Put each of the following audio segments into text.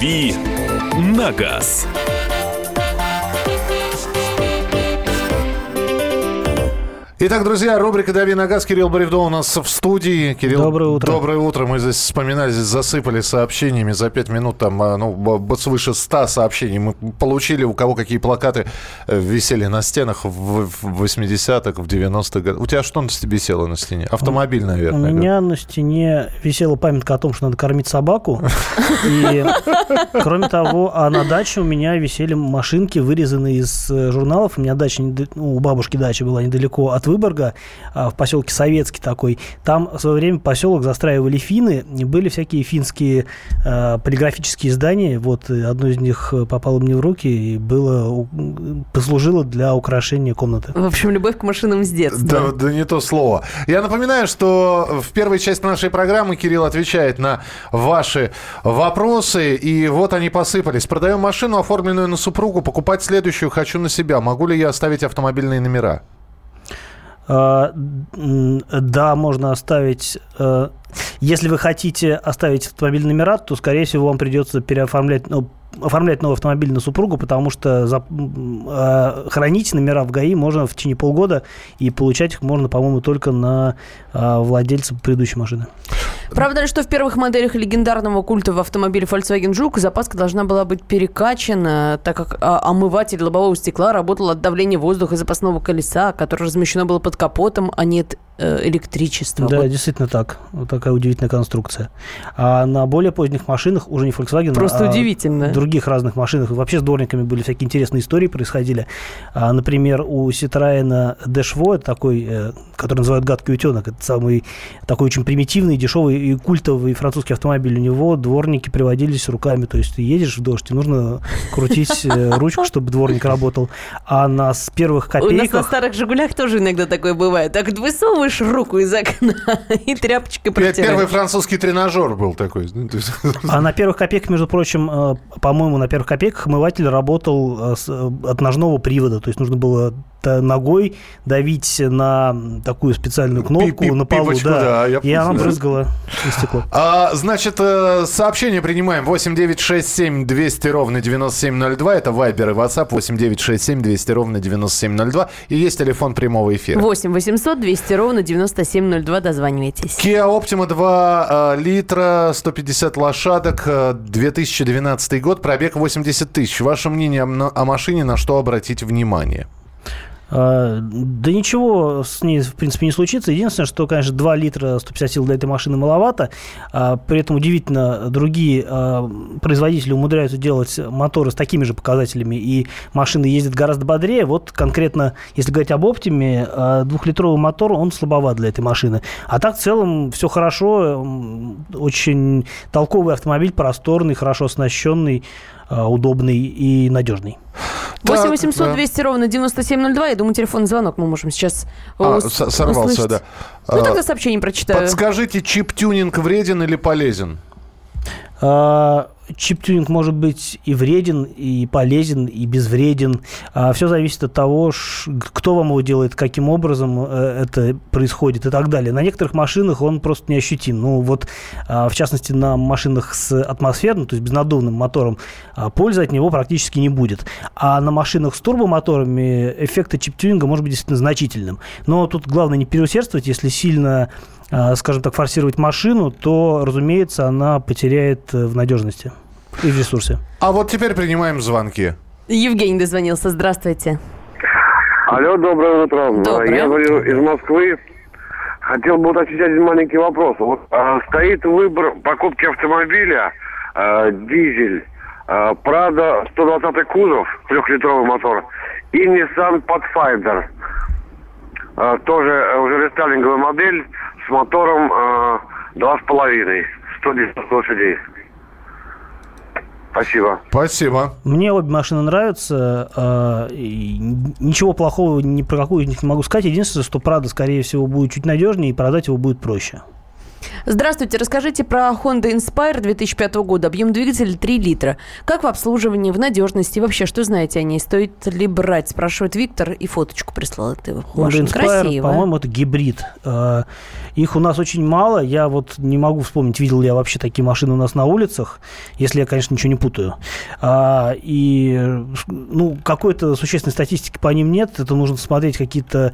«Дави на газ». Итак, друзья, рубрика «Дави на газ». Кирилл Бревдо у нас в студии. Кирилл, доброе утро. Доброе утро. Мы здесь вспоминали, здесь засыпали сообщениями за пять минут. Там а, ну, свыше ста сообщений мы получили, у кого какие плакаты э, висели на стенах в 80-х, в 90-х годах. У тебя что на тебе висело на стене? Автомобиль, наверное. У меня на стене висела памятка о том, что надо кормить собаку. И, кроме того, а на даче у меня висели машинки, вырезанные из э, журналов. У меня дача, ну, у бабушки дача была недалеко от Выборга, а, в поселке Советский такой. Там в свое время поселок застраивали финны, были всякие финские э, полиграфические издания. Вот одно из них попало мне в руки и было, послужило для украшения комнаты. В общем, любовь к машинам с детства. Да, да не то слово. Я напоминаю, что в первой части нашей программы Кирилл отвечает на ваши вопросы, и вот они посыпались. Продаем машину, оформленную на супругу, покупать следующую хочу на себя. Могу ли я оставить автомобильные номера? А, да, можно оставить... Э, если вы хотите оставить автомобиль номера, то, скорее всего, вам придется переоформлять, ну, оформлять новый автомобиль на супругу, потому что за, э, хранить номера в ГАИ можно в течение полгода, и получать их можно, по-моему, только на э, владельца предыдущей машины. Правда ли, что в первых моделях легендарного культа в автомобиле Volkswagen Жук запаска должна была быть перекачана, так как а, омыватель лобового стекла работал от давления воздуха запасного колеса, которое размещено было под капотом, а нет э, электричества. Да, вот. действительно так. Вот такая удивительная конструкция. А на более поздних машинах, уже не Volkswagen, Просто а удивительно. других разных машинах, вообще с дворниками были всякие интересные истории происходили. А, например, у Citroёn Dashvo, такой, э, который называют гадкий утенок, это самый такой очень примитивный, дешевый и культовый французский автомобиль. У него дворники приводились руками. То есть ты едешь в дождь, и нужно крутить э, ручку, чтобы дворник работал. А на с первых копейках... У нас на старых «Жигулях» тоже иногда такое бывает. Так высовываешь руку из окна и тряпочкой протираешь. Первый французский тренажер был такой. А на первых копейках, между прочим, э, по-моему, на первых копейках омыватель работал э, от ножного привода. То есть нужно было ногой давить на такую специальную кнопку на полу, да, и она брызгала стекло. А, значит, э, сообщение принимаем 8967 200 ровно 9702. Это Вайбер и WhatsApp 8967 200 ровно 9702. И есть телефон прямого эфира. 8 800 200 ровно 9702. Дозванивайтесь. Kia Optima 2 э, литра, 150 лошадок, 2012 э, год, пробег 80 тысяч. Ваше мнение о машине, на что обратить внимание? А, да ничего с ней, в принципе, не случится. Единственное, что, конечно, 2 литра 150 сил для этой машины маловато. А, при этом удивительно, другие а, производители умудряются делать моторы с такими же показателями, и машины ездят гораздо бодрее. Вот конкретно, если говорить об Оптиме, двухлитровый мотор, он слабоват для этой машины. А так, в целом, все хорошо. Очень толковый автомобиль, просторный, хорошо оснащенный. Э, удобный и надежный. 8 800 200 ровно 9702. Я думаю, телефонный звонок мы можем сейчас а, ус- сорвался, услышать. да. Ну, тогда сообщение прочитаю. Подскажите, чип-тюнинг вреден или полезен? А, чип-тюнинг может быть и вреден, и полезен, и безвреден. А все зависит от того, кто вам его делает, каким образом э, это происходит и так далее. На некоторых машинах он просто неощутим. Ну вот, а, в частности, на машинах с атмосферным, то есть безнаддувным мотором, а, пользы от него практически не будет. А на машинах с турбомоторами эффект чип-тюнинга может быть действительно значительным. Но тут главное не переусердствовать, если сильно скажем так, форсировать машину, то, разумеется, она потеряет э, в надежности и в ресурсе. А вот теперь принимаем звонки. Евгений дозвонился. Здравствуйте. Алло, доброе утро. Доброе Я говорю из Москвы. Хотел бы уточнить один маленький вопрос. Вот э, стоит выбор покупки автомобиля э, дизель, э, Prado 120 кузов, трехлитровый мотор, и Nissan Pathfinder. Э, тоже уже рестайлинговая модель с мотором э, два с половиной, 110 лошадей. Спасибо. Спасибо. Мне обе машины нравятся. Э, ничего плохого ни про какую из них не могу сказать. Единственное, что Прада, скорее всего, будет чуть надежнее, и продать его будет проще. Здравствуйте, расскажите про Honda Inspire 2005 года. Объем двигателя 3 литра. Как в обслуживании, в надежности? Вообще, что знаете о ней? Стоит ли брать? Спрашивает Виктор и фоточку прислал. Это Honda Inspire, красивая. по-моему, это гибрид. Э, Их у нас очень мало. Я вот не могу вспомнить, видел ли я вообще такие машины у нас на улицах, если я, конечно, ничего не путаю. А, И, ну, какой-то существенной статистики по ним нет. Это нужно смотреть какие-то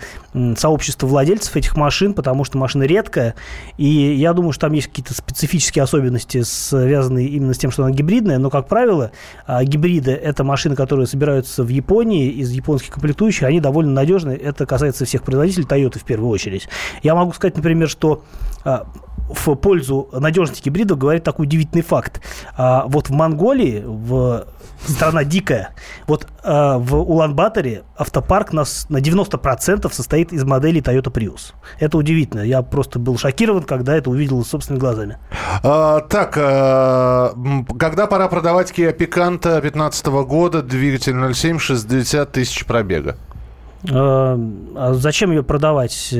сообщества владельцев этих машин, потому что машина редкая. И я думаю, что там есть какие-то специфические особенности, связанные именно с тем, что она гибридная. Но, как правило, а, гибриды – это машины, которые собираются в Японии из японских комплектующих. Они довольно надежны. Это касается всех производителей, Toyota в первую очередь. Я могу сказать, например, что а, в пользу надежности гибридов говорит такой удивительный факт. А, вот в Монголии, в страна дикая, вот а, в Улан-Баторе автопарк нас на 90% состоит из моделей Toyota Prius. Это удивительно. Я просто был шокирован, когда это увидел собственными глазами. А, так, а, когда пора продавать Kia Picanto 2015 года, двигатель 0,7, 60 тысяч пробега? А а зачем ее продавать?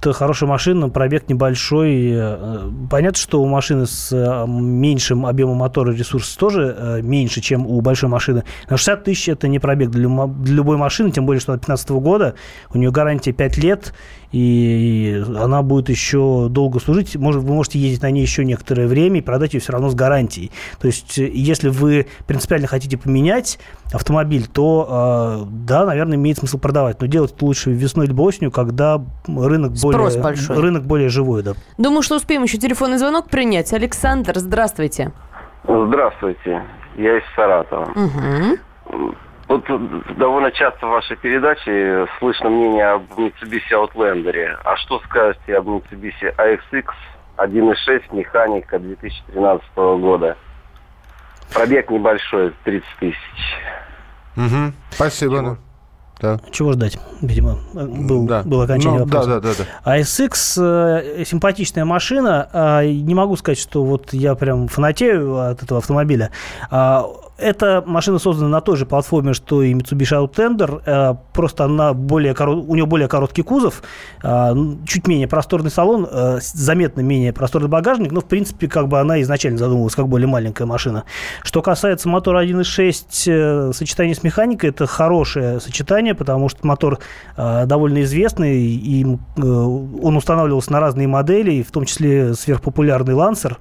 Хорошая машина, пробег небольшой. Э, Понятно, что у машины с э, меньшим объемом мотора ресурс тоже э, меньше, чем у большой машины. Но 60 тысяч – это не пробег для любой машины, тем более, что она 2015 года. У нее гарантия 5 лет, и она будет еще долго служить. Может, вы можете ездить на ней еще некоторое время и продать ее все равно с гарантией. То есть, если вы принципиально хотите поменять автомобиль, то, да, наверное, имеет смысл продавать. Но делать это лучше весной либо осенью, когда рынок Спрос более, большой. рынок более живой. Да. Думаю, что успеем еще телефонный звонок принять. Александр, здравствуйте. Здравствуйте, я из Саратова. Мгм. Вот довольно часто в вашей передаче слышно мнение об Mitsubishi Outlander. А что скажете об Mitsubishi AXX 1.6 механика 2013 года? Пробег небольшой, 30 тысяч. Мгм. Спасибо. Да. Да. Чего ждать? Видимо, э, был, Да. было окончание Ну, да, вопроса. да, да, да. ASX э, симпатичная машина. а, Не могу сказать, что вот я прям фанатею от этого автомобиля. А, Эта машина создана на той же платформе, что и Mitsubishi Outlander, э, просто она более коро- у нее более короткий кузов, н- чуть менее просторный салон, э, заметно менее просторный багажник, но в принципе как бы она изначально задумывалась как более маленькая машина. Что касается мотора 1.6, э, сочетание с механикой это хорошее сочетание, потому что мотор э, довольно известный, и э, он устанавливался на разные модели, в том числе сверхпопулярный Lancer.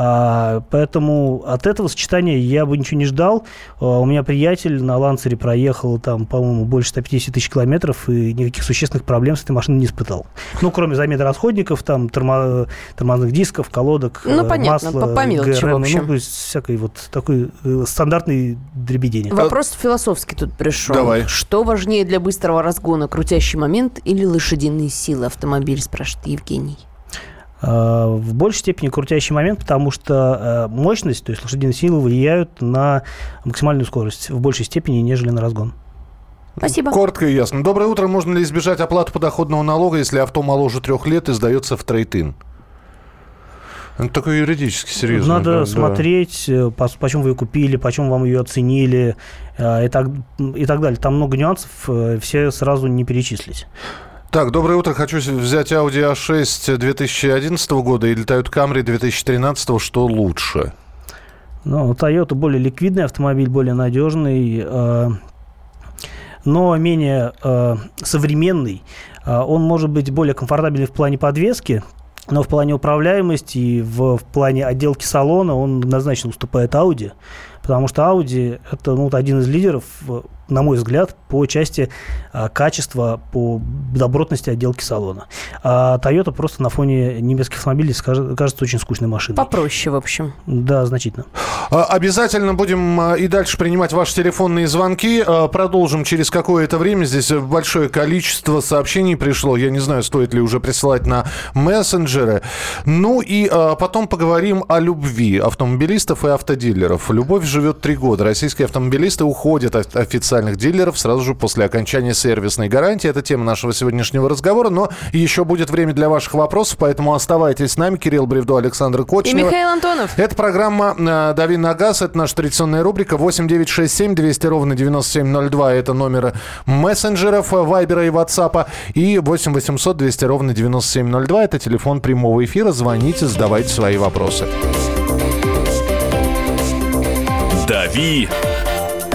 А, Поэтому от этого сочетания я бы ничего не ждал. А, У меня приятель на Ланцере проехал там, по-моему, больше 150 тысяч километров и никаких существенных проблем с этой машиной не испытал. Ну, кроме замены расходников, там, тормо- тормозных дисков, колодок, Ну, э, понятно, масла, по- по мелочи, в ГРМ, общем. ну, то есть всякой вот такой э, стандартный дребедень. Вопрос философский тут пришел. Давай. Что важнее для быстрого разгона, крутящий момент или лошадиные силы автомобиль, спрашивает Евгений. А, В большей степени крутящий момент, потому что э, мощность, то есть лошадиные силы влияют на максимальную скорость в большей степени, нежели на разгон. Спасибо. Коротко и ясно. Доброе утро. Можно ли избежать оплаты подоходного налога, если авто моложе трех лет и сдается в трейд-ин? Это такой юридически серьезно. Надо да, да. смотреть, э, по- почем вы ее купили, почем вам ее оценили э, и так, и так далее. Там много нюансов, э, все сразу не перечислить. Так, доброе утро. Хочу взять Audi A6 2011 года или Toyota Camry 2013. Что лучше? Ну, Toyota более ликвидный автомобиль, более надежный, э, но менее э, современный. Э, Он может быть более комфортабельный в плане подвески, но в плане управляемости и в, в плане отделки салона он однозначно уступает Audi, потому что Audi это ну, один из лидеров, на мой взгляд, по части э, качества, по добротности отделки салона. А Toyota просто на фоне немецких автомобилей скажет- кажется очень скучной машиной. Попроще, в общем. Да, значительно. А, Обязательно будем а, и дальше принимать ваши телефонные звонки. А, Продолжим через какое-то время. Здесь большое количество сообщений пришло. Я не знаю, стоит ли уже присылать на мессенджеры. Ну и а, потом поговорим о любви автомобилистов и автодилеров. Любовь живет три года. Российские автомобилисты уходят от официальных дилеров сразу же после окончания сервисной гарантии. Это тема нашего сегодняшнего разговора, но еще будет время для ваших вопросов, поэтому оставайтесь с нами. Кирилл Бревдо, Александр И Кочнев. Михаил Антонов. Это программа э, «Дави на газ». Это наша традиционная рубрика. 8 9 6 7 200 ровно 9702. Это номеры мессенджеров, э, Вайбера и Ватсапа. И 8 800 200 ровно 9702. Это телефон прямого эфира. Звоните, задавайте свои вопросы. «Дави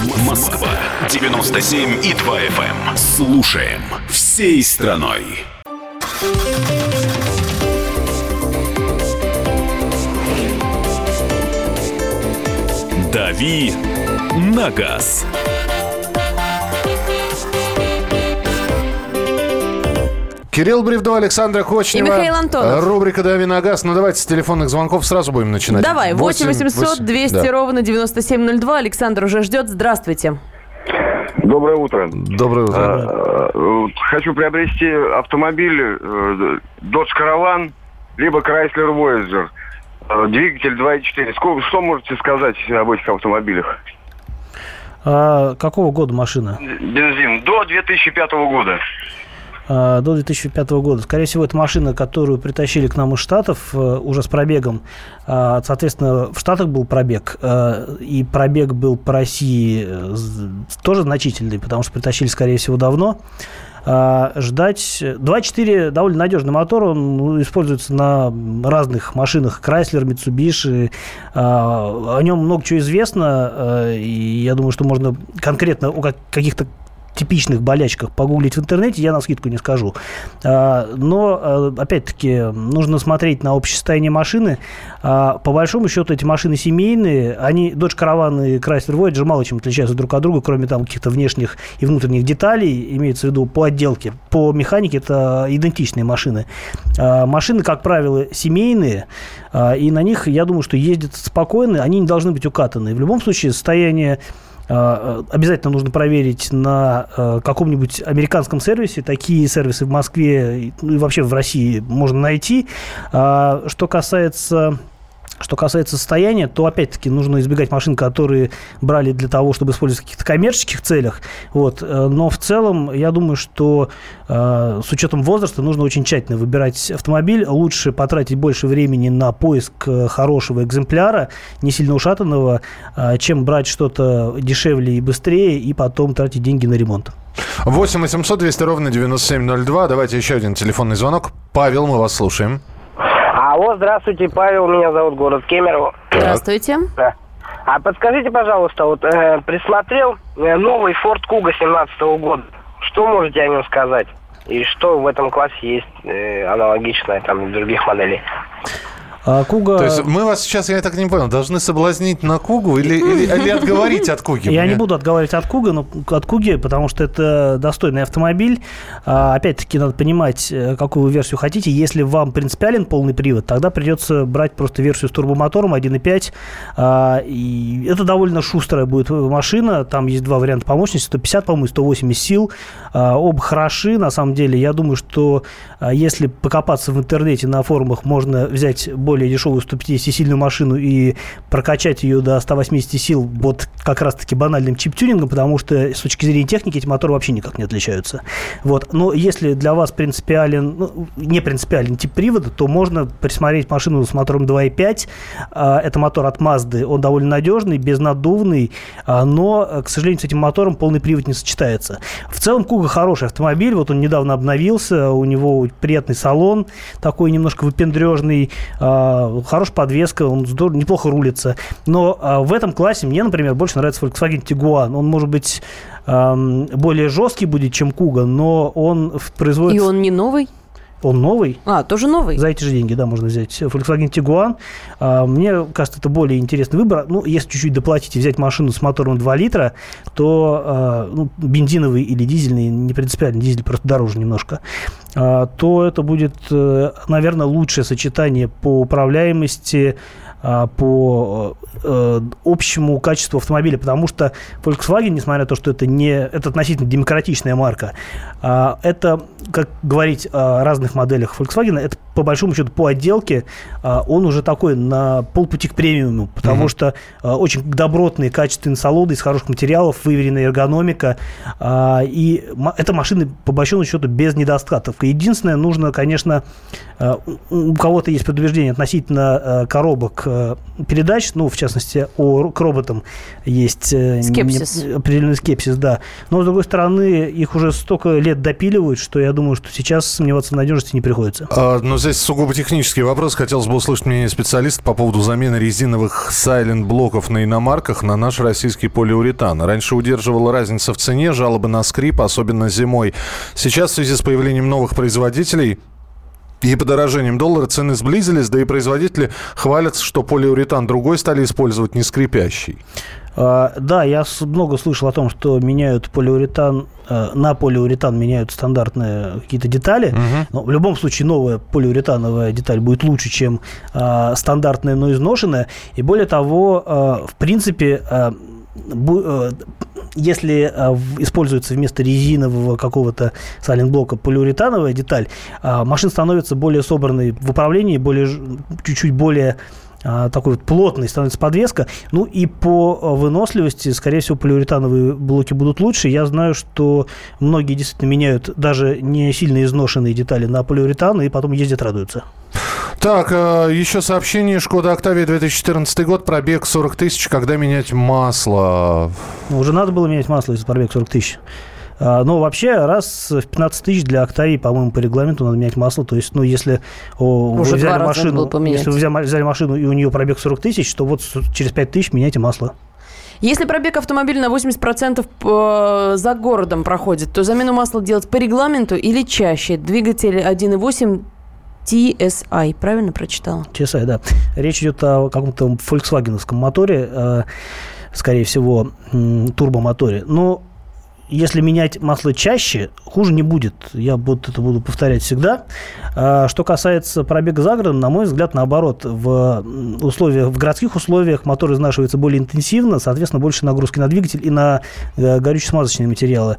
Москва 97 и 2 FM. Слушаем всей страной. «Дави на газ». Кирилл Бревдо, Александра Кочнева. И Михаил Антонов. Рубрика «Дави на газ». Ну, давайте с телефонных звонков сразу будем начинать. Давай, 8 800 200 да. ровно 9702. Александр уже ждет. Здравствуйте. Доброе утро. Доброе утро. А, э, Хочу приобрести автомобиль э, Dodge Caravan, либо Chrysler Voyager. Э, Двигатель 2.4. Сколько- Что можете сказать об этих автомобилях? А, какого года машина? Бензин. До 2005 года. А, до 2005 года. Скорее всего, это машина, которую притащили к нам из Штатов э, уже с пробегом. А, Соответственно, в Штатах был пробег, э, и пробег был по России э, тоже значительный, потому что притащили, скорее всего, давно. Ждать... 2.4 довольно надежный мотор, он ну, используется на разных машинах. Chrysler, Mitsubishi. О нем много чего известно, э, и я думаю, что можно конкретно о как- каких-то типичных болячках погуглить в интернете, я на скидку не скажу. А, Но, а, опять-таки, нужно смотреть на общее состояние машины. А, По большому счету, эти машины семейные. Они, Dodge Caravan и Chrysler Voyager мало чем отличаются друг от друга, кроме там каких-то внешних и внутренних деталей, имеется в виду по отделке. По механике это идентичные машины. Машины, как правило, семейные, и на них, я думаю, что ездят спокойно, они не должны быть укатаны. В любом случае, состояние Обязательно нужно проверить на э, каком-нибудь американском сервисе. Такие сервисы в Москве и- ну, вообще в России можно найти. А, Что касается что касается состояния, то опять-таки нужно избегать машин, которые брали для того, чтобы использовать в каких-то коммерческих целях. Вот. Э, Но в целом, я думаю, что э, с учетом возраста нужно очень тщательно выбирать автомобиль. Лучше потратить больше времени на поиск э, хорошего экземпляра, не сильно ушатанного, э, чем брать что-то дешевле и быстрее и потом тратить деньги на ремонт. 8 800 200 ровно 9702. Давайте еще один телефонный звонок. Павел, мы вас слушаем. Алло, здравствуйте, Павел, меня зовут город Кемерово. Здравствуйте. Да. А подскажите, пожалуйста, вот э, присмотрел э, новый Ford Kuga 17 года. Что можете о нем сказать? И что в этом классе есть э, аналогичное там в других моделей? А Куга... То есть мы вас сейчас, я так не понял, должны соблазнить на Кугу или, или, или отговорить от Куги? Я не буду отговаривать от Куга, но от Куги, потому что это достойный автомобиль. А, опять-таки, надо понимать, э, какую вы версию хотите. Если вам принципиален полный привод, тогда придется брать просто версию с турбомотором 1.5. А, и это довольно шустрая будет машина. Там есть два варианта по мощности. 150, по-моему, и 180 сил. А, оба хороши, на самом деле. Я думаю, что если покопаться в интернете на форумах, можно взять более дешевую 150-сильную машину и прокачать ее до 180 сил вот как раз-таки банальным чип-тюнингом, потому что с точки зрения техники эти моторы вообще никак не отличаются. Вот. Но если для вас принципиален, ну, не принципиален тип привода, то можно присмотреть машину с мотором 2.5. А, Это мотор от Mazda. Он довольно надежный, безнаддувный, а, но, к сожалению, с этим мотором полный привод не сочетается. В целом, Куга хороший автомобиль. Вот он недавно обновился, у него приятный салон, такой немножко выпендрежный, а, хорошая подвеска, он здорово, неплохо рулится. Но а, в этом классе мне, например, больше нравится Volkswagen Tiguan. Он, может быть, более жесткий будет, чем Куга, но он производится... И он не новый? Он новый. А, тоже новый? За эти же деньги, да, можно взять Volkswagen Tiguan. А, мне кажется, это более интересный выбор. Ну, если чуть-чуть доплатить и взять машину с мотором 2 литра, то а, ну, бензиновый или дизельный, не принципиально, дизель просто дороже немножко, а, то это будет, э, наверное, лучшее сочетание по управляемости, по э, общему качеству автомобиля, потому что Volkswagen, несмотря на то, что это не это относительно демократичная марка, а, это, как говорить о разных моделях Volkswagen, это по большому счету по отделке а, он уже такой на полпути к премиуму, потому mm-hmm. что очень добротные, качественные салоны из хороших материалов, выверенная эргономика, и эта машина по большому счету без недостатков. Единственное, нужно, конечно, у кого-то есть предубеждение относительно коробок передач, ну, в частности, о, к роботам есть э, скепсис. Не, определенный скепсис, да. Но, с другой стороны, их уже столько лет допиливают, что я думаю, что сейчас сомневаться в надежности не приходится. А, но здесь сугубо технический вопрос. Хотелось бы услышать мнение специалиста по поводу замены резиновых сайлент-блоков на иномарках на наш российский полиуретан. Раньше удерживала разница в цене, жалобы на скрип, особенно зимой. Сейчас в связи с появлением новых производителей и подорожением доллара цены сблизились, да и производители хвалятся, что полиуретан другой стали использовать, не скрипящий. А, да, я много слышал о том, что меняют полиуретан, э, на полиуретан меняют стандартные какие-то детали. Угу. Но в любом случае новая полиуретановая деталь будет лучше, чем а, стандартная, но изношенная. И более того, а, в принципе, Э, если э, используется вместо резинового какого-то сайлент-блока полиуретановая деталь, э, машина становится более собранной в управлении, более, чуть-чуть более такой вот плотной становится подвеска. Ну и по выносливости, скорее всего, полиуретановые блоки будут лучше. Я знаю, что многие действительно меняют даже не сильно изношенные детали на полиуретан и потом ездят, радуются. Так, э, еще сообщение. Шкода Октавия 2014 год, пробег 40 тысяч. Когда менять масло? Ну, уже надо было менять масло, если пробег 40 тысяч. А, но вообще раз в 15 тысяч для Октавии, по-моему, по регламенту надо менять масло. То есть, ну, если Уже вы взяли машину, если вы взяли, взяли машину и у нее пробег 40 тысяч, то вот через 5 тысяч меняйте масло. Если пробег автомобиля на 80% по, за городом проходит, то замену масла делать по регламенту или чаще? Двигатель 1.8 TSI, правильно прочитала? TSI, да. Речь идет о каком-то фольксвагеновском моторе, э, скорее всего, турбомоторе. Но если менять масло чаще, хуже не будет. Я вот это буду повторять всегда. А, что касается пробега за городом, на мой взгляд, наоборот, в, условиях, в городских условиях мотор изнашивается более интенсивно, соответственно, больше нагрузки на двигатель и на э, горюче-смазочные материалы.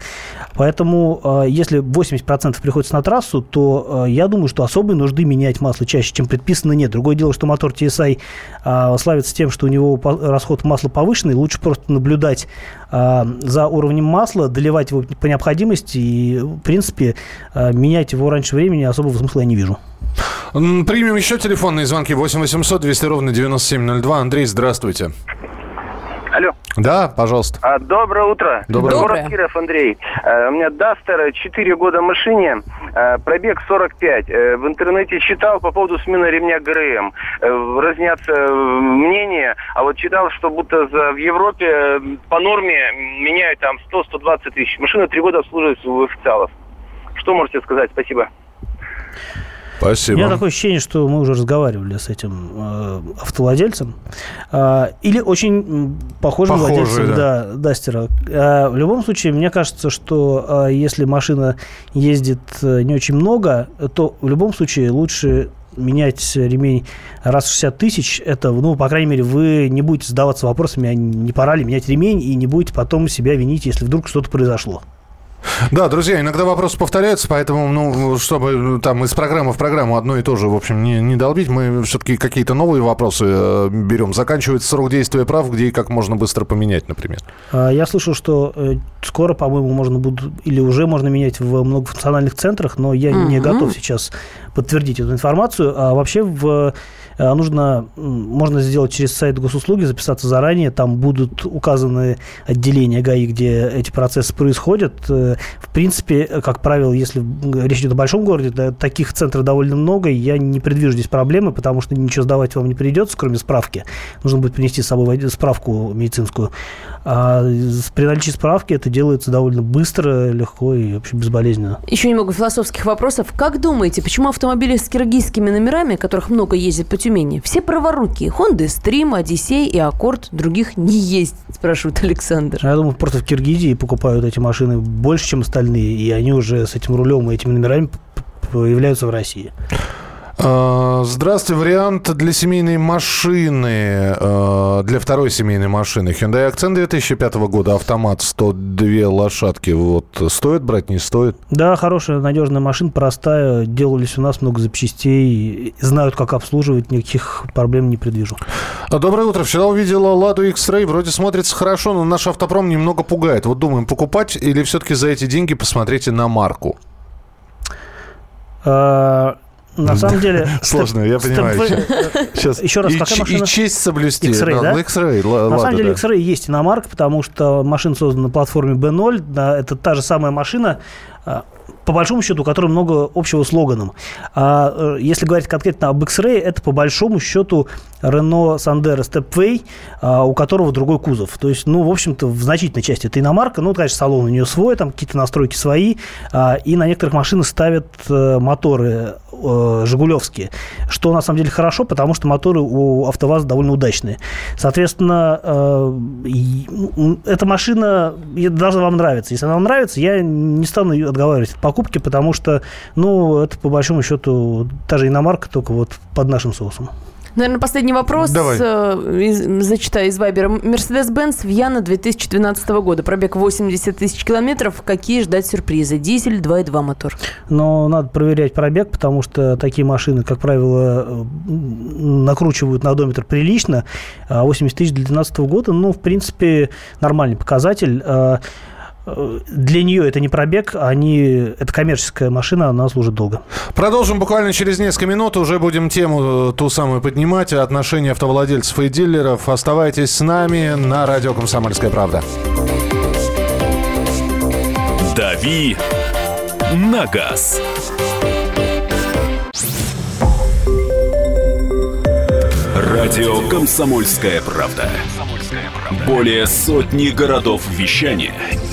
Поэтому, а, если 80% приходится на трассу, то а, я думаю, что особой нужды менять масло чаще, чем предписано, нет. Другое дело, что мотор TSI славится тем, что у него расход масла повышенный, лучше просто наблюдать за уровнем масла, доливать его по необходимости и, в принципе, менять его раньше времени особого смысла я не вижу. Примем еще телефонные звонки 8 800 200 ровно 9702. Андрей, здравствуйте. Алло. Да, пожалуйста. А, доброе утро. Доброе. Город Киров, Андрей. А, у меня Дастер, 4 года машине, а, пробег 45. А, э, в интернете читал по поводу смены ремня ГРМ. А, разнятся мнения, а вот читал, что будто за, в Европе по норме меняют там 100-120 тысяч. Машина 3 года обслуживается у официалов. Что можете сказать? Спасибо. Спасибо. У меня такое ощущение, что мы уже разговаривали с этим э, автовладельцем. Э, или очень похожим Похожий, владельцем да. Да, Дастера. Э, в любом случае, мне кажется, что э, если машина ездит э, не очень много, то в любом случае лучше менять ремень раз в 60 тысяч, это, ну, по крайней мере, вы не будете задаваться вопросами, а не пора ли менять ремень, и не будете потом себя винить, если вдруг что-то произошло. Да, друзья, иногда вопросы повторяются, поэтому, ну, чтобы ну, там из программы в программу одно и то же, в общем, не, не долбить, мы все-таки какие-то новые вопросы э, берем. Заканчивается срок действия прав, где и как можно быстро поменять, например. А, я слышал, что э, скоро, по-моему, можно будет, или уже можно менять в многофункциональных центрах, но я mm-hmm. не готов сейчас подтвердить эту информацию. А вообще в э, нужно, можно сделать через сайт госуслуги, записаться заранее, там будут указаны отделения ГАИ, где эти процессы происходят. Э, в принципе, как правило, если речь идет о большом городе, таких центров довольно много, и я не предвижу здесь проблемы, потому что ничего сдавать вам не придется, кроме справки. Нужно будет принести с собой справку медицинскую. А при наличии справки это делается довольно быстро, легко и вообще безболезненно. Еще немного философских вопросов. Как думаете, почему автомобили с киргизскими номерами, которых много ездит по Тюмени, все праворукие? Honda Stream, Одиссей и Аккорд, других не есть, спрашивает Александр. Я думаю, просто в Киргизии покупают эти машины больше, чем остальные, и они уже с этим рулем и этими номерами появляются в России. А, здравствуйте. Вариант для семейной машины, а, для второй семейной машины. Hyundai Accent 2005 года, автомат, 102 лошадки. Вот стоит брать, не стоит? Да, хорошая, надежная машина, простая. Делались у нас много запчастей. Знают, как обслуживать, никаких проблем не предвижу. А, доброе утро. Вчера увидела Ладу X-Ray. Вроде смотрится хорошо, но наш автопром немного пугает. Вот думаем, покупать или все-таки за эти деньги посмотрите на марку? На самом деле... Сложно, я понимаю. Сейчас. Еще раз, какая машина? И честь соблюсти. X-Ray, да? X-Ray, На самом деле X-Ray есть иномарка, потому что машина создана на платформе B0. Да, это та же самая машина, по большому счету, у которой много общего с Логаном. А э, если говорить конкретно об X-Ray, это по большому счету Renault Sandero Stepway, а, у которого другой кузов. То есть, ну, в общем-то, в значительной части это иномарка. Ну, конечно, салон у нее свой, там какие-то настройки свои. А, и на некоторых машинах ставят э, моторы э, жигулевские, что на самом деле хорошо, потому что моторы у АвтоВАЗа довольно удачные. Соответственно, эта машина должна вам нравиться. Если она вам нравится, я не стану ее отговаривать от покупки, потому что, ну, это по большому счету та же иномарка, только вот под нашим соусом. Наверное, последний вопрос. Давай. Э, из, зачитаю из Вайбера. Мерседес-Бенц Вьяна 2012 года. Пробег 80 тысяч километров. Какие ждать сюрпризы? Дизель 2.2 мотор. Но надо проверять пробег, потому что такие машины, как правило, накручивают на одометр прилично. 80 а тысяч для 2012 года, ну, в принципе, нормальный показатель. А для нее это не пробег, они, это коммерческая машина, она служит долго. Продолжим буквально через несколько минут. Уже будем тему э, ту самую поднимать. Отношения автовладельцев и дилеров. Оставайтесь с нами на радио «Комсомольская правда». «Дави на газ». Радио «Комсомольская правда». Более сотни городов вещания –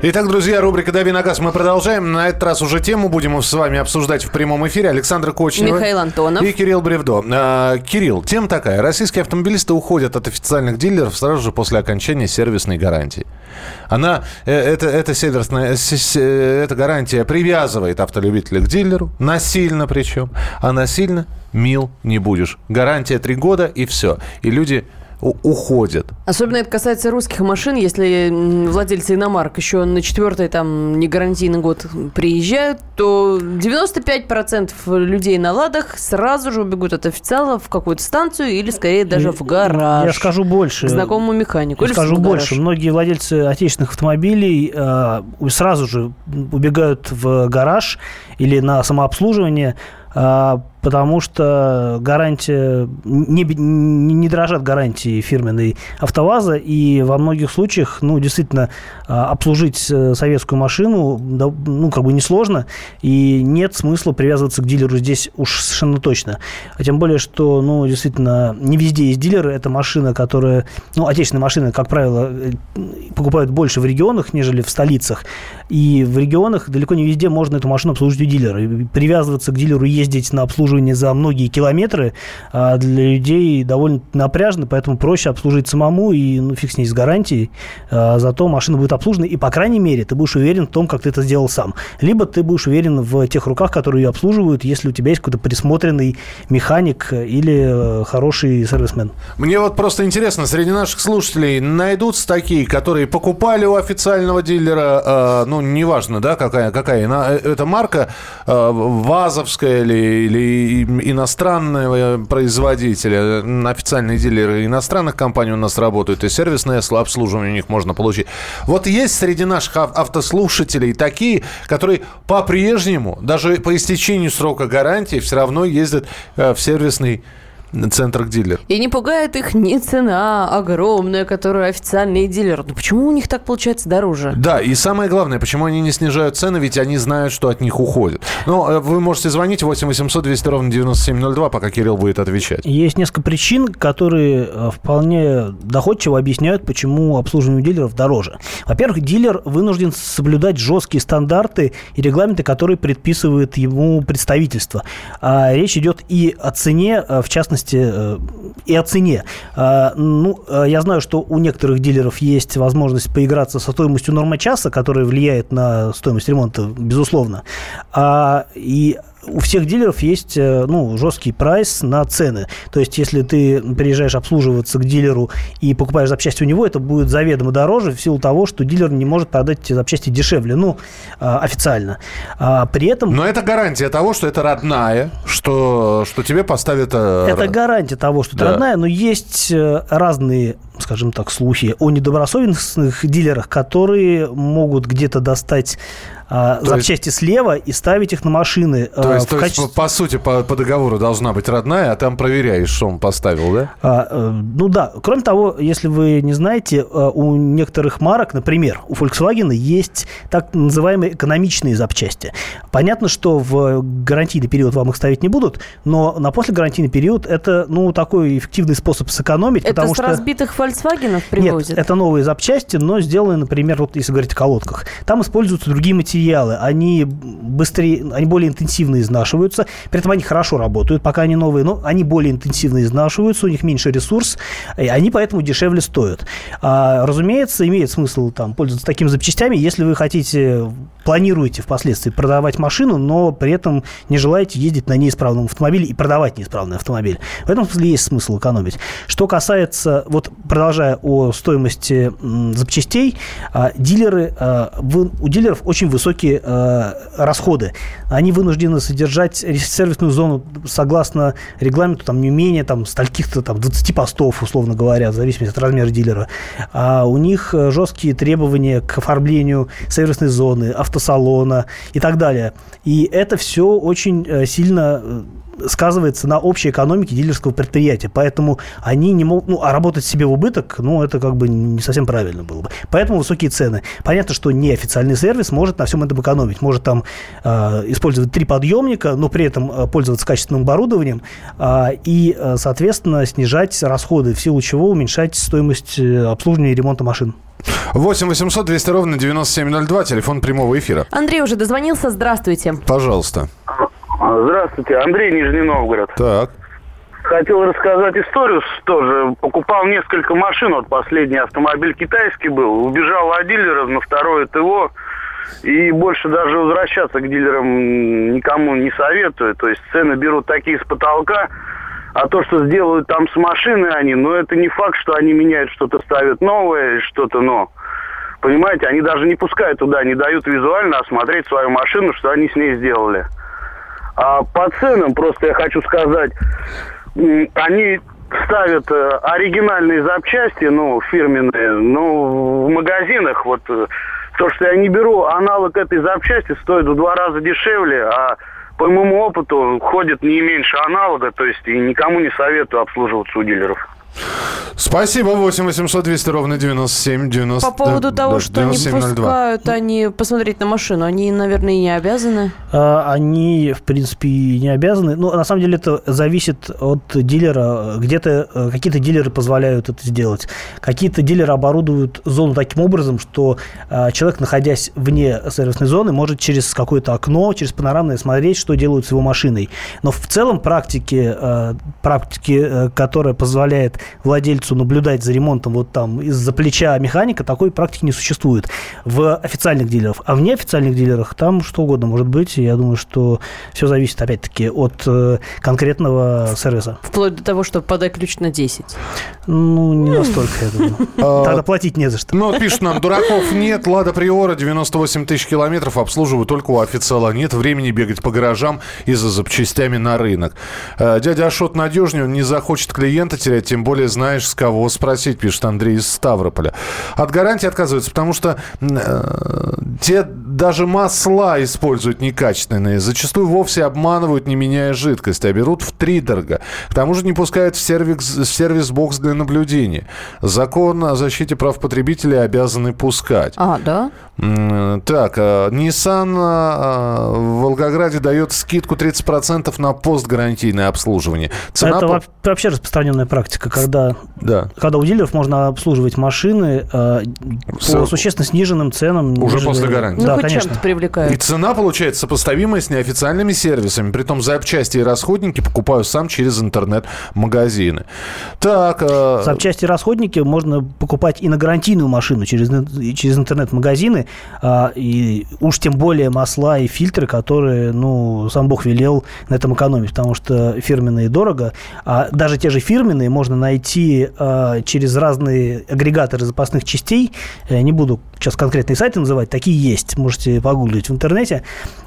Итак, друзья, рубрика «Дави на газ» мы продолжаем. На этот раз уже тему будем с вами обсуждать в прямом эфире. Александр Кочнев. Михаил Антонов. И Кирилл Бревдо. А, Кирилл, тема такая. Российские автомобилисты уходят от официальных дилеров сразу же после окончания сервисной гарантии. Она, э, это, это сервисная, эта гарантия привязывает автолюбителя к дилеру, насильно причем, а насильно мил не будешь. Гарантия три года и все. И люди уходят. Особенно это касается русских машин, если владельцы иномарк еще на четвертый там не гарантийный год приезжают, то 95% людей на ладах сразу же убегут от официала в какую-то станцию или скорее даже в гараж. Я скажу больше. К знакомому механику. Я скажу больше. Многие владельцы отечественных автомобилей э, сразу же убегают в гараж или на самообслуживание, а, потому что гарантия, не, не дорожат гарантии фирменной АвтоВАЗа, и во многих случаях, ну, действительно, а, обслужить э, советскую машину, ну, как бы несложно, и нет смысла привязываться к дилеру здесь уж совершенно точно. А тем более, что, ну, действительно, не везде есть дилеры, это машина, которая, ну, отечественные машины, как правило, э, покупают больше в регионах, нежели в столицах, и в регионах далеко не везде можно эту машину обслужить у дилера. Привязываться к дилеру, ездить на обслуживание обслуживание за многие километры а, для людей довольно напряжно, поэтому проще обслужить самому и ну, фиг с ней с гарантией. А, зато машина будет обслужена, и, по крайней мере, ты будешь уверен в том, как ты это сделал сам. Либо ты будешь уверен в тех руках, которые ее обслуживают, если у тебя есть какой-то присмотренный механик или э, хороший сервисмен. Мне вот просто интересно, среди наших слушателей найдутся такие, которые покупали у официального дилера, э, ну, неважно, да, какая, какая э, это марка, э, ВАЗовская или, или иностранного производителя, официальные дилеры иностранных компаний у нас работают, и сервисное обслуживание у них можно получить. Вот есть среди наших автослушателей такие, которые по-прежнему, даже по истечению срока гарантии, все равно ездят э, в сервисный центр дилер. И не пугает их ни цена огромная, которую официальные дилеры. Ну почему у них так получается дороже? Да, и самое главное, почему они не снижают цены, ведь они знают, что от них уходят. Но э, вы можете звонить 8 800 200 ровно 9702, пока Кирилл будет отвечать. Есть несколько причин, которые э, вполне доходчиво объясняют, почему обслуживание у дилеров дороже. Во-первых, дилер вынужден соблюдать жесткие стандарты и регламенты, которые предписывает ему представительство. А речь идет и о цене, э, в частности, частности, э, и о цене. А, ну, э, я знаю, что у некоторых дилеров есть возможность поиграться со стоимостью нормы часа, которая влияет на стоимость ремонта, безусловно. А, и у всех дилеров есть э, ну, жесткий прайс на цены. То есть, если ты приезжаешь обслуживаться к дилеру и покупаешь запчасти у него, это будет заведомо дороже в силу того, что дилер не может продать эти запчасти дешевле, ну, а, официально. А при этом... Но это гарантия того, что это родная, что, что тебе поставят... Э, это гарантия того, что да. это родная, но есть э, разные скажем так, слухи о недобросовестных дилерах, которые могут где-то достать а, запчасти есть... слева и ставить их на машины. То есть, а, то качестве... есть по, по сути, по, по договору должна быть родная, а там проверяешь, что он поставил, да? А, э, ну да. Кроме того, если вы не знаете, э, у некоторых марок, например, у Volkswagen есть так называемые экономичные запчасти. Понятно, что в гарантийный период вам их ставить не будут, но на послегарантийный период это, ну, такой эффективный способ сэкономить. Это потому с что... разбитых Volkswagen привозят? Нет, это новые запчасти, но сделаны, например, вот если говорить о колодках. Там используются другие материалы они быстрее, они более интенсивно изнашиваются, при этом они хорошо работают, пока они новые, но они более интенсивно изнашиваются, у них меньше ресурс, и они поэтому дешевле стоят. А, разумеется, имеет смысл там пользоваться такими запчастями, если вы хотите, планируете впоследствии продавать машину, но при этом не желаете ездить на неисправном автомобиле и продавать неисправный автомобиль. В этом смысле есть смысл экономить. Что касается, вот продолжая о стоимости запчастей, а, дилеры, а, у дилеров очень высокие э, расходы. Они вынуждены содержать сервисную зону согласно регламенту там, не менее там, стольких-то там, 20 постов, условно говоря, в зависимости от размера дилера. А у них э, жесткие требования к оформлению сервисной зоны, автосалона и так далее. И это все очень э, сильно э, сказывается на общей экономике дилерского предприятия. Поэтому они не могут... Ну, а работать себе в убыток, ну, это как бы не совсем правильно было бы. Поэтому высокие цены. Понятно, что неофициальный сервис может на всем этом экономить. Может там э, использовать три подъемника, но при этом э, пользоваться качественным оборудованием э, и, соответственно, снижать расходы, в силу чего уменьшать стоимость э, обслуживания и ремонта машин. 8 800 200 ровно 9702, телефон прямого эфира. Андрей уже дозвонился, здравствуйте. Пожалуйста. Здравствуйте, Андрей, Нижний Новгород. Так. Хотел рассказать историю тоже. Покупал несколько машин, вот последний автомобиль китайский был. Убежал от дилера на второе ТО. И больше даже возвращаться к дилерам никому не советую. То есть цены берут такие с потолка. А то, что сделают там с машиной они, ну это не факт, что они меняют что-то, ставят новое, что-то, но... Понимаете, они даже не пускают туда, не дают визуально осмотреть свою машину, что они с ней сделали. А по ценам, просто я хочу сказать, они ставят э, оригинальные запчасти, ну, фирменные, ну, в магазинах, вот, э, то, что я не беру, аналог этой запчасти стоит в два раза дешевле, а по моему опыту ходит не меньше аналога, то есть и никому не советую обслуживаться у дилеров. Спасибо. 8 800 200 ровно 97 90. По поводу да, того, да, что они 9702. пускают они посмотреть на машину, они, наверное, и не обязаны. А, Они, в принципе, и не обязаны. Ну, на самом деле, это зависит от дилера. Где-то э, какие-то дилеры позволяют это сделать. Какие-то дилеры оборудуют зону таким образом, что а, человек, находясь вне сервисной зоны, может через какое-то окно, через панорамное смотреть, что делают с его машиной. Но в целом практики, э, практики, э, которая позволяет владельцу наблюдать за ремонтом вот там из-за плеча механика, такой практики не существует в официальных дилерах. А в неофициальных дилерах там что угодно может быть. Я думаю, что все зависит, опять-таки, от э, конкретного сервиса. Вплоть до того, что подай ключ на 10. Ну, не настолько, я думаю. А, Тогда платить не за что. Ну, вот пишут нам, дураков нет, Лада Приора 98 тысяч километров обслуживаю только у официала. Нет времени бегать по гаражам и за запчастями на рынок. Э, Дядя Ашот надежнее, он не захочет клиента терять, тем более знаешь, с кого спросить, пишет Андрей из Ставрополя. От гарантии отказываются, потому что э, те даже масла используют некачественные. Зачастую вовсе обманывают, не меняя жидкость, а берут в тридорога. К тому же не пускают в сервис, в сервис-бокс для наблюдения. Закон о защите прав потребителей обязаны пускать. А, да? Так, э, Nissan э, в Волгограде дает скидку 30% на постгарантийное обслуживание. Цена Это по- во- вообще распространенная практика, когда, Да. когда у дилеров можно обслуживать машины э, С- по существенно сниженным ценам. Уже нежели- после гарантии. Ну, Да, конечно. чем-то И привлекают. цена получается сопоставимая с неофициальными сервисами. Притом запчасти и расходники покупаю сам через интернет-магазины. Так, э, Запчасти и расходники можно покупать и на гарантийную машину через, через интернет-магазины, а, и уж тем более масла и фильтры, которые, ну, сам Бог велел на этом экономить, потому что фирменные дорого, а даже те же фирменные можно найти а, через разные агрегаторы запасных частей, Э, не буду сейчас конкретные сайты называть, такие есть, можете погуглить в интернете,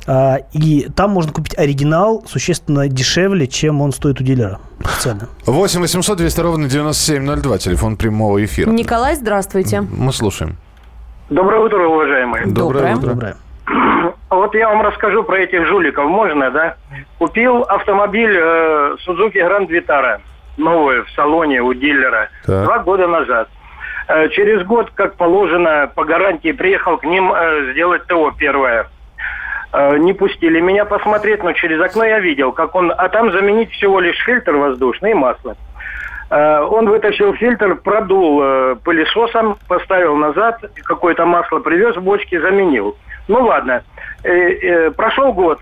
А, и там можно купить оригинал существенно дешевле, чем он стоит у дилера официально. 8 800 200 ровно 9702, телефон прямого эфира. Николай, здравствуйте. Мы слушаем. Доброе утро, уважаемые. Доброе Доброе. утро. Доброе. Вот я вам расскажу про этих жуликов. Можно, да? Купил автомобиль э, Suzuki Grand Vitara. Новый, в салоне у дилера. Так. Два года назад. Э, через год, как положено, по гарантии приехал к ним э, сделать ТО первое. Э, не пустили меня посмотреть, но через окно я видел, как он... А там заменить всего лишь фильтр воздушный и масло. Он вытащил фильтр, продул пылесосом, поставил назад, какое-то масло привез в бочке, заменил. Ну ладно, прошел год,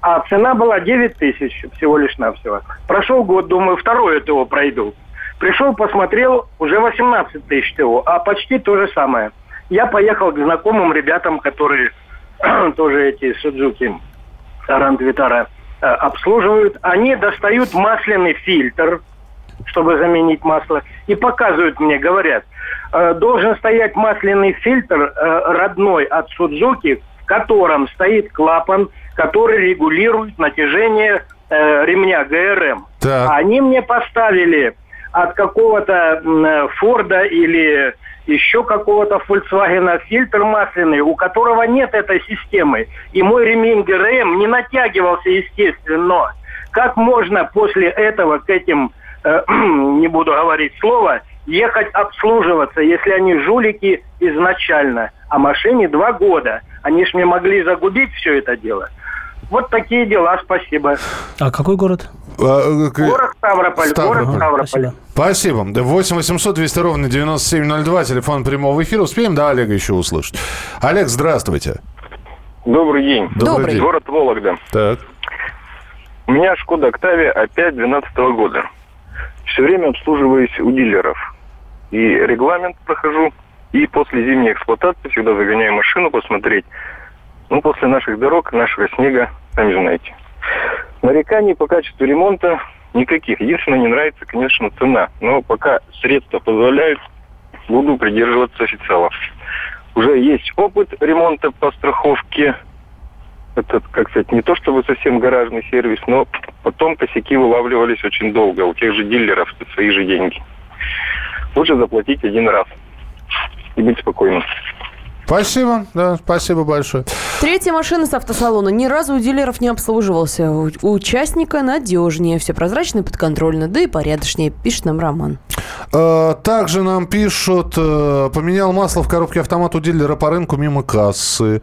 а цена была 9 тысяч всего лишь навсего. Прошел год, думаю, второе ТО пройду. Пришел, посмотрел, уже 18 тысяч ТО, а почти то же самое. Я поехал к знакомым ребятам, которые тоже эти Суджуки Ранд Витара э, обслуживают. Они достают масляный фильтр, чтобы заменить масло, и показывают мне, говорят, э, должен стоять масляный фильтр э, родной от Судзуки, в котором стоит клапан, который регулирует натяжение э, ремня ГРМ. Так. Они мне поставили от какого-то э, Форда или еще какого-то Volkswagen фильтр масляный, у которого нет этой системы. И мой ремень ГРМ не натягивался, естественно. Как можно после этого к этим, э, не буду говорить слово, ехать обслуживаться, если они жулики изначально, а машине два года. Они ж мне могли загубить все это дело. Вот такие дела, спасибо. А какой город? А, к- Город Ставрополь, Ставрополь. город Ставрополь. Спасибо. Спасибо. Да, 8 800 200 ровно 9702, телефон прямого эфира. Успеем, да, Олега еще услышать? Олег, здравствуйте. Добрый день. Добрый. день. Город Вологда. Так. У меня Шкода Октавия опять 2012 года. Все время обслуживаюсь у дилеров. И регламент прохожу, и после зимней эксплуатации всегда загоняю машину посмотреть. Ну, после наших дорог, нашего снега, сами знаете. Нареканий по качеству ремонта никаких. Единственное, не нравится, конечно, цена. Но пока средства позволяют, буду придерживаться официалов. Уже есть опыт ремонта по страховке, это, как сказать, не то чтобы совсем гаражный сервис, но потом косяки вылавливались очень долго у тех же дилеров за свои же деньги. Лучше заплатить один раз и быть спокойным. Спасибо, да, спасибо большое. Третья машина с автосалона ни разу у дилеров не обслуживался. У участника надежнее, все прозрачно и подконтрольно, да и порядочнее, пишет нам Роман. Э, Также нам пишут, э, поменял масло в коробке автомат у дилера по рынку мимо кассы.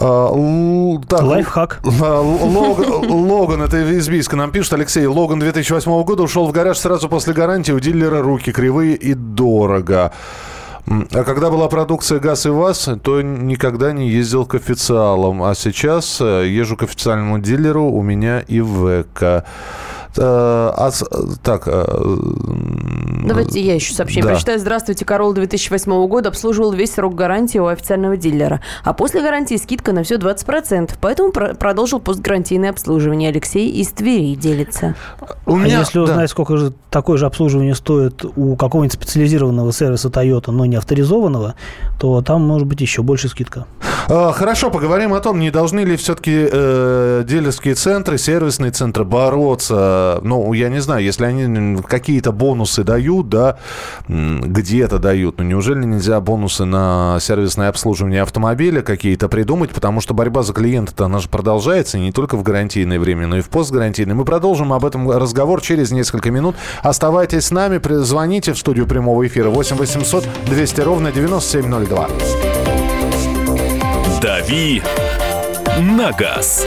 Э, так, Лайфхак. Логан, это из Бийска, нам пишет Алексей. Логан 2008 года ушел в гараж сразу после гарантии. У дилера руки кривые и дорого. А когда была продукция ГАЗ и ВАЗ, то никогда не ездил к официалам. А сейчас э, езжу к официальному дилеру, у меня и ВК. Э, а с- Так, э, Давайте я еще сообщение Да. прочитаю. Здравствуйте, Королл 2008 года обслуживал весь срок гарантии у официального дилера. А после гарантии скидка на все 20%. Поэтому про- продолжил постгарантийное обслуживание. Алексей из Твери делится. у А меня... если да. узнать, сколько же такое же обслуживание стоит у какого-нибудь специализированного сервиса Toyota, но не авторизованного, то там может быть еще больше скидка. Хорошо, поговорим о том, не должны ли все-таки э, дилерские центры, сервисные центры бороться. Ну, я не знаю, если они какие-то бонусы дают, да, где-то дают, ну неужели нельзя бонусы на сервисное обслуживание автомобиля какие-то придумать, потому что борьба за клиента-то, она же продолжается, не только в гарантийное время, но и в постгарантийное. Мы продолжим об этом разговор через несколько минут. Оставайтесь с нами, звоните в студию прямого эфира 8 800 200 ровно 9702. «Дави на газ».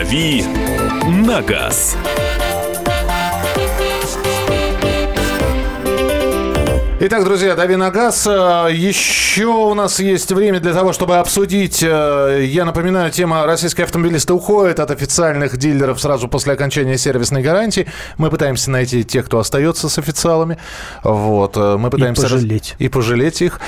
«Дави на газ». Итак, друзья, дави на газ. Э, Еще у нас есть время для того, чтобы обсудить. э, Я напоминаю, тема «Российские автомобилисты уходят от официальных дилеров сразу после окончания сервисной гарантии». Мы пытаемся найти тех, кто остается с официалами. Вот. э, Мы пытаемся... раз- пожалеть. И пожалеть их.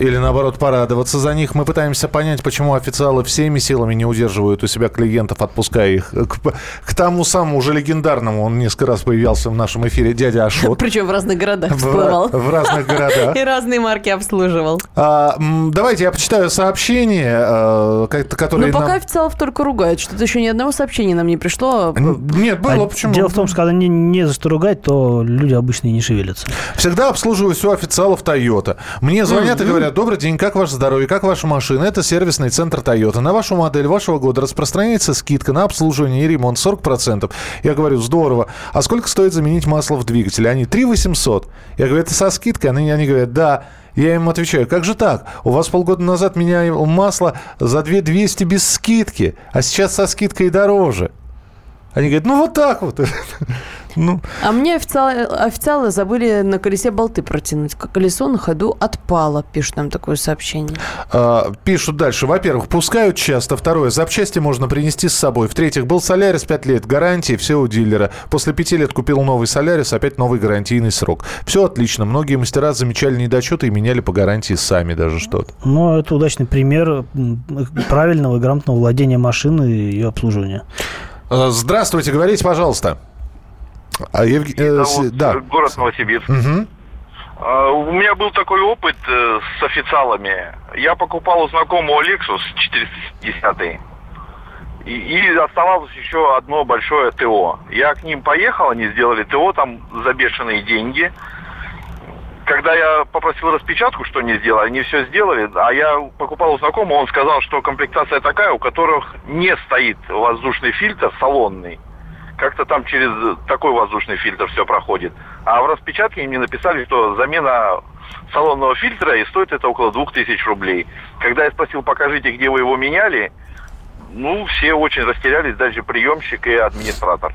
Или, наоборот, порадоваться за них. Мы пытаемся понять, почему официалы всеми силами не удерживают у себя клиентов, отпуская их к, к тому самому уже легендарному. Он несколько раз появлялся в нашем эфире. Дядя Ашот. Причем в разных городах В, всплывал. в разных городах. И разные марки обслуживал. А, давайте я почитаю сообщение, э, ко- которые Но пока нам- официалов только ругают. Что-то еще ни одного сообщения нам не пришло. Нет, было, А почему? Дело в том, что когда не, не за что ругать, то люди обычно и не шевелятся. Всегда обслуживаюсь у официалов Toyota. Мне звонят и говорят, добрый день, как ваше здоровье, как ваша машина? Это сервисный центр Toyota. На вашу модель вашего года распространяется скидка на обслуживание и ремонт 40%. Я говорю, здорово. А сколько стоит заменить масло в двигателе? Они 3 800. Я говорю, это со скидкой? Они, они говорят, да. Я им отвечаю, как же так? У вас полгода назад меняли масло за 2 200 без скидки, а сейчас со скидкой дороже. Они говорят, ну вот так вот. Ну, А мне официалы, официалы забыли на колесе болты протянуть. Колесо на ходу отпало, пишут нам такое сообщение. А, Пишут дальше. Во-первых, пускают часто. Второе, запчасти можно принести с собой. В-третьих, был Солярис 5 лет, гарантии, все у дилера. После 5 лет купил новый Солярис, опять новый гарантийный срок. Все отлично. Многие мастера замечали недочеты и меняли по гарантии сами даже что-то. Но это удачный пример правильного и грамотного владения машины и ее обслуживания. А, Здравствуйте, говорите, пожалуйста. А, Евг- э, с- да. э, город Новосибирск. А, У меня был такой опыт э, с официалами. Я покупал у знакомого Lexus 410 и, и оставалось еще одно большое ТО. Я к ним поехал, они сделали ТО там за бешеные деньги. Когда я попросил распечатку, что они сделали, они все сделали, а я покупал у знакомого, он сказал, что комплектация такая, у которых не стоит воздушный фильтр салонный. Как-то там через такой воздушный фильтр все проходит. А в распечатке мне написали, что замена салонного фильтра и стоит это около 2000 рублей. Когда я спросил, покажите, где вы его меняли, ну, все очень растерялись, даже приемщик и администратор.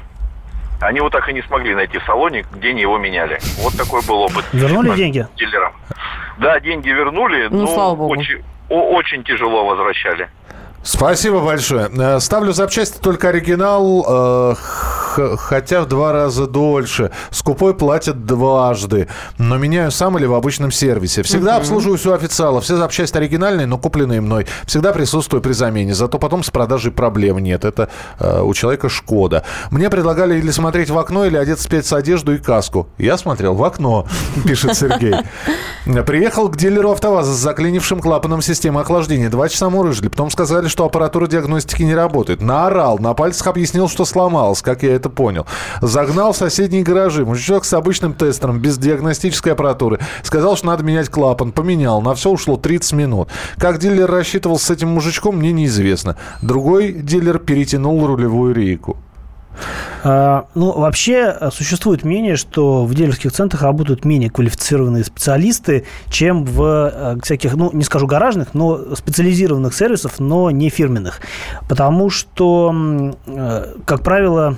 Они вот так и не смогли найти в салоне, где они его меняли. Вот такой был опыт. Вернули деньги? Дилером. Да, деньги вернули, Ну, но слава богу. Очень, очень тяжело возвращали. Спасибо большое. Э, Ставлю запчасти только оригинал. Хотя в два раза дольше. Скупой платят дважды. Но меняю сам или в обычном сервисе. Всегда обслуживаюсь у официала. Все запчасти оригинальные, но купленные мной. Всегда присутствую при замене. Зато потом с продажей проблем нет. Это э, у человека Шкода. Мне предлагали или смотреть в окно, или одеть спецодежду и каску. Я смотрел в окно, пишет Сергей. Приехал к дилеру АвтоВАЗа с заклинившим клапаном системы охлаждения. Два часа мурыжили. Потом сказали, что аппаратура диагностики не работает. Наорал, на пальцах объяснил, что сломалось, как я это понял. Загнал в соседние гаражи. Мужичок с обычным тестером, без диагностической аппаратуры. Сказал, что надо менять клапан. Поменял. На все ушло 30 минут. Как дилер рассчитывал с этим мужичком, мне неизвестно. Другой дилер перетянул рулевую рейку. А, ну, вообще а, существует мнение, что в дилерских центрах работают менее квалифицированные специалисты, чем в а, всяких, ну, не скажу гаражных, но специализированных сервисов, но не фирменных. Потому что, э, как правило,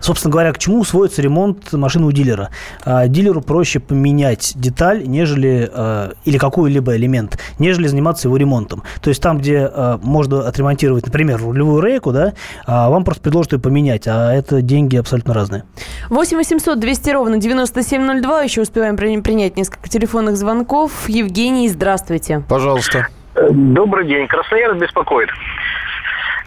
Собственно говоря, к чему сводится ремонт машины у дилера? А, Дилеру проще поменять деталь, нежели а, или какой-либо элемент, нежели заниматься его ремонтом. То есть там, где а, можно отремонтировать, например, рулевую рейку, да, вам просто предложат ее поменять, а это деньги абсолютно разные. 8 800 200 ровно 9702. Еще успеваем при- принять несколько телефонных звонков. Евгений, здравствуйте. Пожалуйста. Добрый день. Красноярск беспокоит.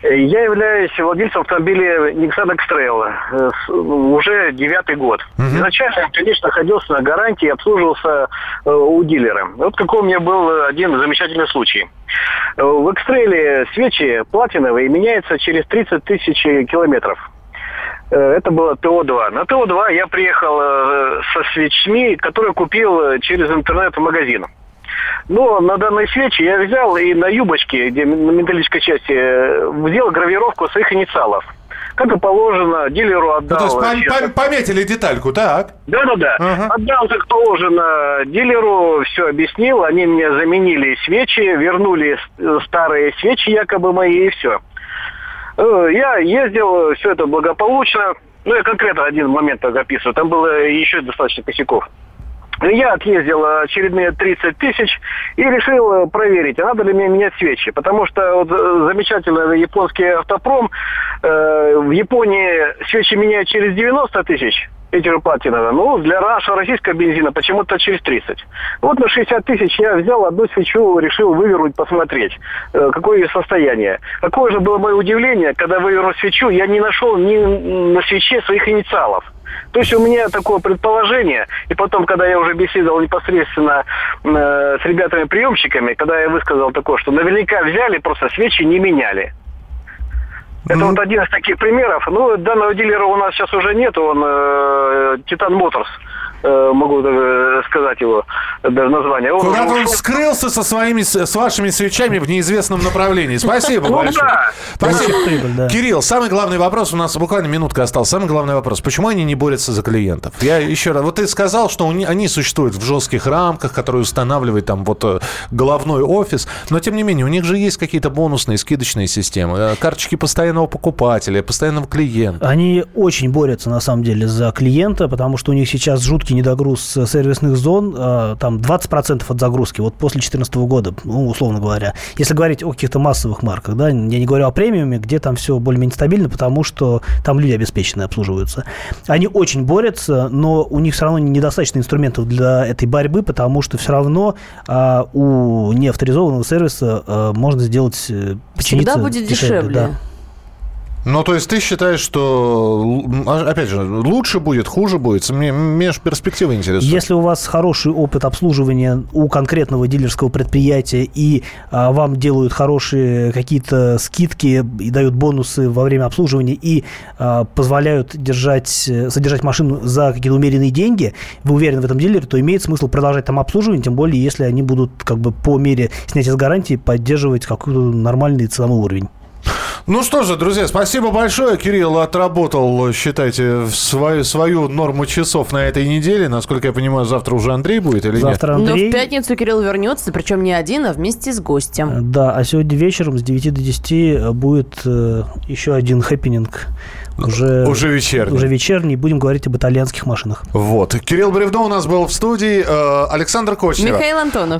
Э, Я являюсь владельцем автомобиля Nissan X-Trail э, уже девятый год. Изначально, я, конечно, находился на гарантии обслуживался э, у дилера. Вот какой у меня был один замечательный случай. В X-Trail свечи платиновые меняются через 30 тысяч километров. Это было ТО-2. На ТО-2 я приехал со свечами, которые купил через интернет-магазин. Но на данной свечи я взял и на юбочке, где на металлической части, э, сделал гравировку своих инициалов. Как и положено, дилеру Ну, отдал. то есть пом- пом- пометили детальку, так? Да-да-да. Отдал, как положено, дилеру, все объяснил. Они мне заменили свечи, вернули э, старые свечи якобы мои, и все. Я ездил, все это благополучно. Ну, я конкретно один момент так описываю. Там было еще достаточно косяков. Я отъездил очередные 30 тысяч и решил э, проверить, надо ли мне менять свечи. Потому что вот э, замечательный японский автопром, э, в Японии свечи меняют через 90 тысяч, эти же платиновые. Ну, для нашего российского бензина почему-то через 30. Вот на 60 тысяч я взял одну свечу, решил вывернуть, посмотреть, э, какое ее состояние. Какое же было мое удивление, когда вывернул свечу, я не нашел ни на свече своих инициалов. То есть у меня такое предположение, и потом, когда я уже беседовал непосредственно э, с ребятами-приемщиками, когда я высказал такое, что наверняка взяли, просто свечи не меняли. Это вот один из таких примеров. Ну, данного дилера у нас сейчас уже нет, он э, Титан Моторс, э, могу даже сказать его даже название. Он Куда-то он ушел. скрылся со своими, с вашими свечами в неизвестном направлении. Спасибо Ну большое. Спасибо. Да. Кирилл, самый главный вопрос, у нас буквально минутка осталась. Самый главный вопрос, почему они не борются за клиентов? Я еще раз, вот ты сказал, что они, они существуют в жестких рамках, которые устанавливает там вот э, головной офис, но тем не менее у них же есть какие-то бонусные, скидочные системы, э, карточки постоянного покупателя, постоянного клиента. Они очень борются, на самом деле, за клиента, потому что у них сейчас жуткий недогруз э, сервисных зон, э, там 20% от загрузки, вот после 2014 года, ну, условно говоря. Если говорить о каких-то массовых марках, да, я не говорю о премиуме, где там все более-менее стабильно, потому что там люди обеспеченные обслуживаются. Они очень борются, но у них все равно недостаточно инструментов для этой борьбы, потому что все равно а, у неавторизованного сервиса а, можно сделать э, Всегда починиться будет дешевле, дешевле. да. Ну, то есть ты считаешь, что, а, опять же, лучше будет, хуже будет? Мне, мне перспективы интересуют. Если у вас хороший опыт обслуживания у конкретного дилерского предприятия и а, вам делают хорошие какие-то скидки и дают бонусы во время обслуживания и а, позволяют держать, содержать машину за какие-то умеренные деньги, вы уверены в этом дилере, то имеет смысл продолжать там обслуживание, тем более если они будут как бы по мере снятия с гарантии поддерживать какой-то нормальный ценовой уровень. Ну что же, друзья, спасибо большое. Кирилл отработал, считайте, свою, свою норму часов на этой неделе. Насколько я понимаю, завтра уже Андрей будет или Завтра Но Андрей. в пятницу Кирилл вернется, причем не один, а вместе с гостем. Да, а сегодня вечером с 9 до 10 будет э, еще один хэппенинг. Уже, нет? Уже вечерний. уже вечерний. Будем говорить об итальянских машинах. Вот. Кирилл Бревдо у нас был в студии. Э, Александр Кочнев. Михаил Антонов.